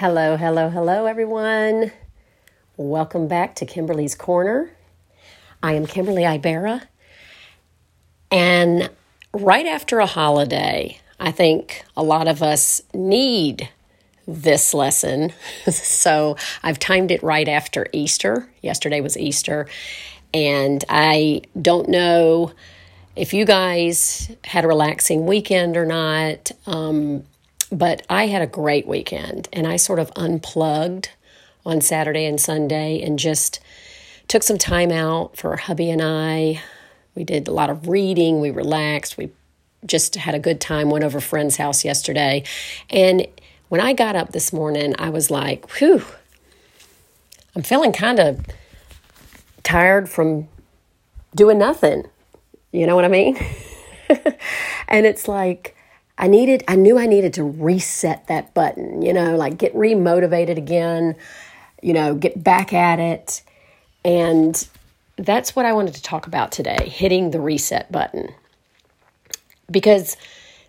Hello, hello, hello, everyone. Welcome back to Kimberly's Corner. I am Kimberly Ibera. And right after a holiday, I think a lot of us need this lesson. so I've timed it right after Easter. Yesterday was Easter. And I don't know if you guys had a relaxing weekend or not. Um, but I had a great weekend and I sort of unplugged on Saturday and Sunday and just took some time out for hubby and I. We did a lot of reading, we relaxed, we just had a good time, went over a friend's house yesterday. And when I got up this morning, I was like, whew, I'm feeling kind of tired from doing nothing. You know what I mean? and it's like, I needed, I knew I needed to reset that button, you know, like get remotivated again, you know, get back at it. And that's what I wanted to talk about today hitting the reset button. Because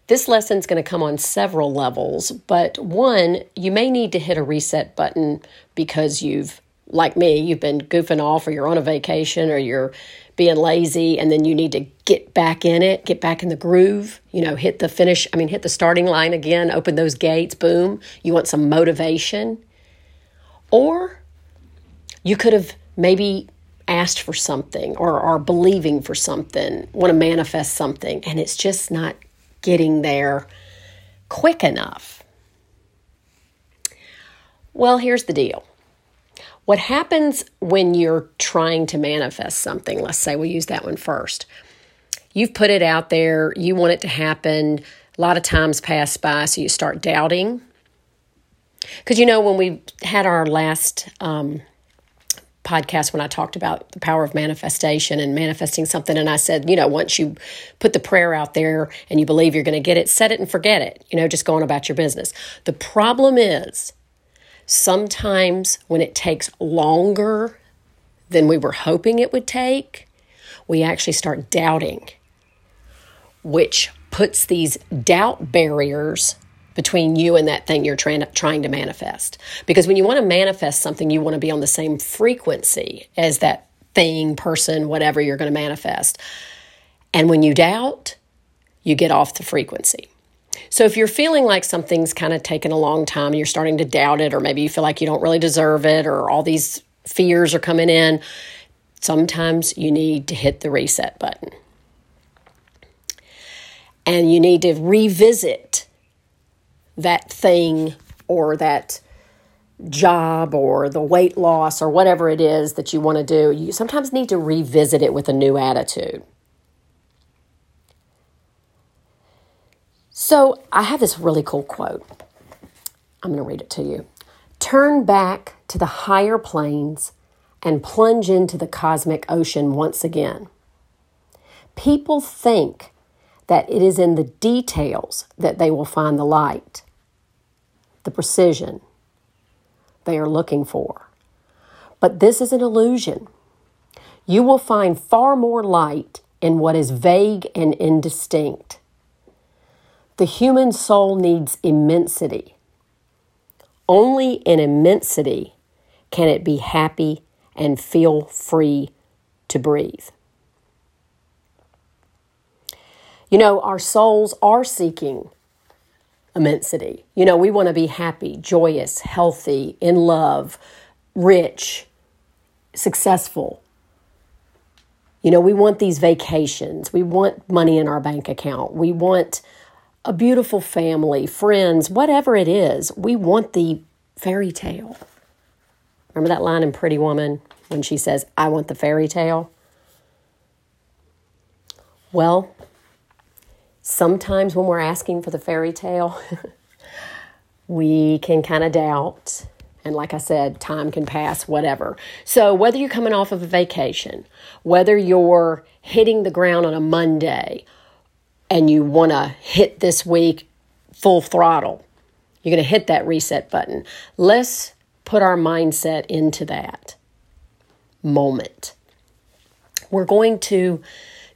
this lesson is going to come on several levels, but one, you may need to hit a reset button because you've, like me, you've been goofing off or you're on a vacation or you're being lazy and then you need to get back in it, get back in the groove, you know, hit the finish, I mean, hit the starting line again, open those gates, boom. You want some motivation. Or you could have maybe asked for something or are believing for something, want to manifest something, and it's just not getting there quick enough. Well, here's the deal what happens when you're trying to manifest something? Let's say we use that one first. You've put it out there, you want it to happen. A lot of times pass by, so you start doubting. Because you know, when we had our last um, podcast, when I talked about the power of manifestation and manifesting something, and I said, you know, once you put the prayer out there and you believe you're going to get it, set it and forget it. You know, just going about your business. The problem is, Sometimes, when it takes longer than we were hoping it would take, we actually start doubting, which puts these doubt barriers between you and that thing you're trying to, trying to manifest. Because when you want to manifest something, you want to be on the same frequency as that thing, person, whatever you're going to manifest. And when you doubt, you get off the frequency. So if you're feeling like something's kind of taken a long time, you're starting to doubt it, or maybe you feel like you don't really deserve it, or all these fears are coming in, sometimes you need to hit the reset button. And you need to revisit that thing or that job or the weight loss or whatever it is that you want to do. You sometimes need to revisit it with a new attitude. So I have this really cool quote. I'm going to read it to you. Turn back to the higher planes and plunge into the cosmic ocean once again. People think that it is in the details that they will find the light, the precision they are looking for. But this is an illusion. You will find far more light in what is vague and indistinct. The human soul needs immensity. Only in immensity can it be happy and feel free to breathe. You know, our souls are seeking immensity. You know, we want to be happy, joyous, healthy, in love, rich, successful. You know, we want these vacations. We want money in our bank account. We want a beautiful family, friends, whatever it is, we want the fairy tale. Remember that line in Pretty Woman when she says, I want the fairy tale? Well, sometimes when we're asking for the fairy tale, we can kind of doubt. And like I said, time can pass, whatever. So, whether you're coming off of a vacation, whether you're hitting the ground on a Monday, and you want to hit this week full throttle, you're going to hit that reset button. Let's put our mindset into that moment. We're going to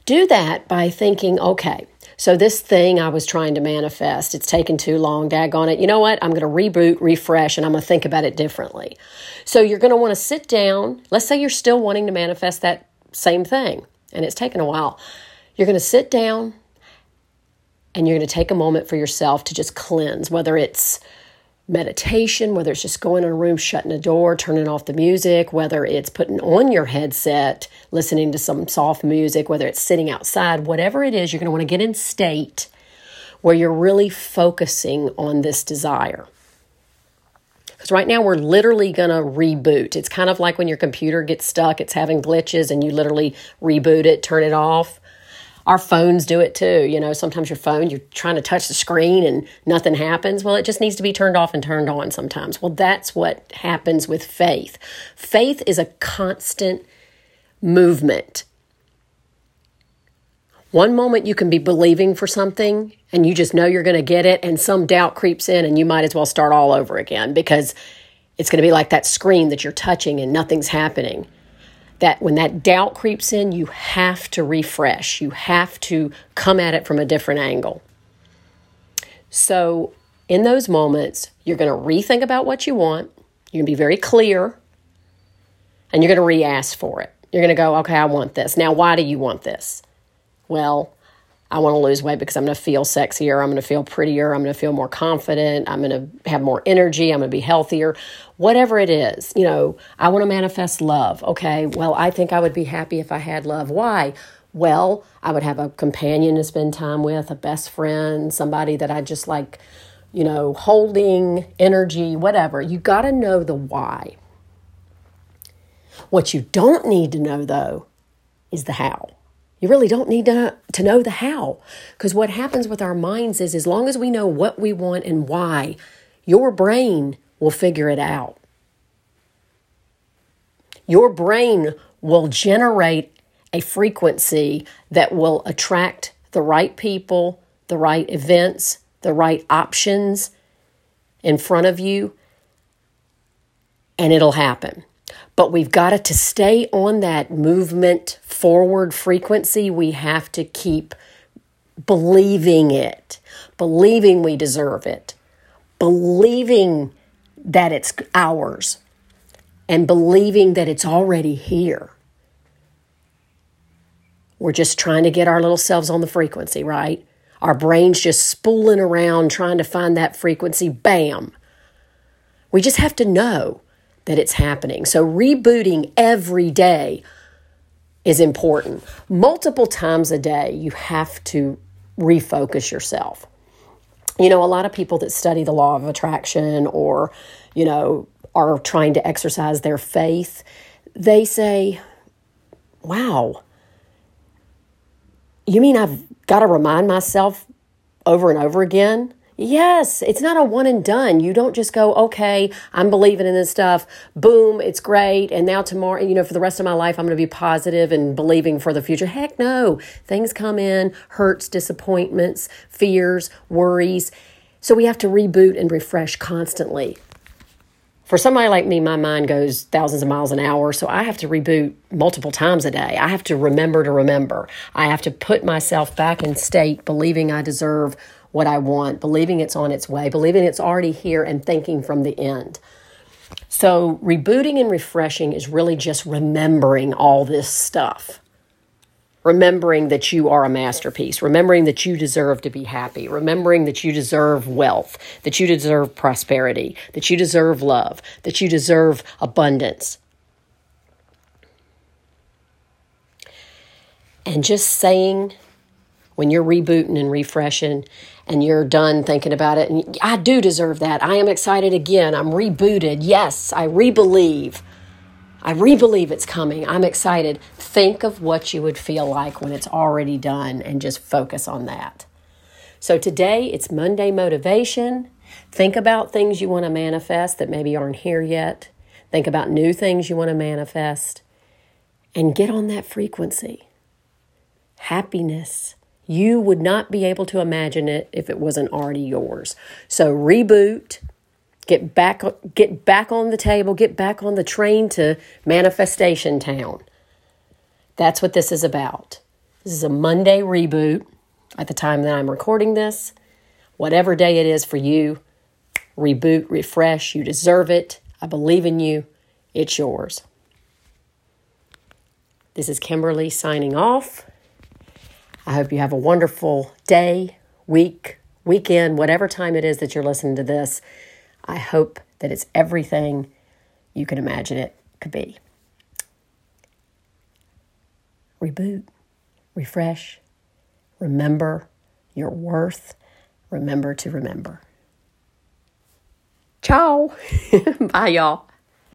do that by thinking, okay, So this thing I was trying to manifest, it's taken too long, daggone it. You know what? I'm going to reboot, refresh, and I'm going to think about it differently. So you're going to want to sit down. Let's say you're still wanting to manifest that same thing, and it's taken a while. You're going to sit down and you're going to take a moment for yourself to just cleanse, whether it's meditation, whether it's just going in a room, shutting a door, turning off the music, whether it's putting on your headset, listening to some soft music, whether it's sitting outside, whatever it is, you're going to want to get in state where you're really focusing on this desire. Because right now we're literally going to reboot. It's kind of like when your computer gets stuck, it's having glitches, and you literally reboot it, turn it off our phones do it too. You know, sometimes your phone, you're trying to touch the screen and nothing happens. Well, it just needs to be turned off and turned on sometimes. Well, that's what happens with faith. Faith is a constant movement. One moment you can be believing for something and you just know you're going to get it, and some doubt creeps in, and you might as well start all over again because it's going to be like that screen that you're touching and nothing's happening that when that doubt creeps in, you have to refresh. You have to come at it from a different angle. So, in those moments, you're going to rethink about what you want. You're going to be very clear and you're going to re ask for it. You're going to go, okay, I want this. Now, why do you want this? Well, I want to lose weight because I'm going to feel sexier. I'm going to feel prettier. I'm going to feel more confident. I'm going to have more energy. I'm going to be healthier. Whatever it is, you know, I want to manifest love. Okay, well, I think I would be happy if I had love. Why? Well, I would have a companion to spend time with, a best friend, somebody that I just like, you know, holding energy, whatever. You got to know the why. What you don't need to know, though, is the how. You really don't need to, to know the how. Because what happens with our minds is as long as we know what we want and why, your brain will figure it out. Your brain will generate a frequency that will attract the right people, the right events, the right options in front of you, and it'll happen but we've got to, to stay on that movement forward frequency. We have to keep believing it, believing we deserve it, believing that it's ours, and believing that it's already here. We're just trying to get our little selves on the frequency, right? Our brain's just spooling around trying to find that frequency. Bam. We just have to know that it's happening. So, rebooting every day is important. Multiple times a day, you have to refocus yourself. You know, a lot of people that study the law of attraction or, you know, are trying to exercise their faith, they say, wow, you mean I've got to remind myself over and over again Yes, it's not a one and done. You don't just go, okay, I'm believing in this stuff. Boom, it's great. And now tomorrow, you know, for the rest of my life, I'm going to be positive and believing for the future. Heck no. Things come in, hurts, disappointments, fears, worries. So we have to reboot and refresh constantly. For somebody like me, my mind goes thousands of miles an hour, so I have to reboot multiple times a day. I have to remember to remember. I have to put myself back in state, believing I deserve what I want, believing it's on its way, believing it's already here, and thinking from the end. So, rebooting and refreshing is really just remembering all this stuff. Remembering that you are a masterpiece, remembering that you deserve to be happy, remembering that you deserve wealth, that you deserve prosperity, that you deserve love, that you deserve abundance. And just saying when you're rebooting and refreshing and you're done thinking about it and I do deserve that. I am excited again. I'm rebooted. Yes, I rebelieve. I rebelieve it's coming. I'm excited. Think of what you would feel like when it's already done and just focus on that. So today it's Monday motivation. Think about things you want to manifest that maybe aren't here yet. Think about new things you want to manifest and get on that frequency. Happiness, you would not be able to imagine it if it wasn't already yours. So reboot, get back get back on the table, get back on the train to manifestation town. That's what this is about. This is a Monday reboot. at the time that I'm recording this. Whatever day it is for you, reboot, refresh. You deserve it. I believe in you. It's yours. This is Kimberly signing off. I hope you have a wonderful day, week, weekend, whatever time it is that you're listening to this. I hope that it's everything you can imagine it could be. Reboot, refresh, remember your worth, remember to remember. Ciao. Bye, y'all.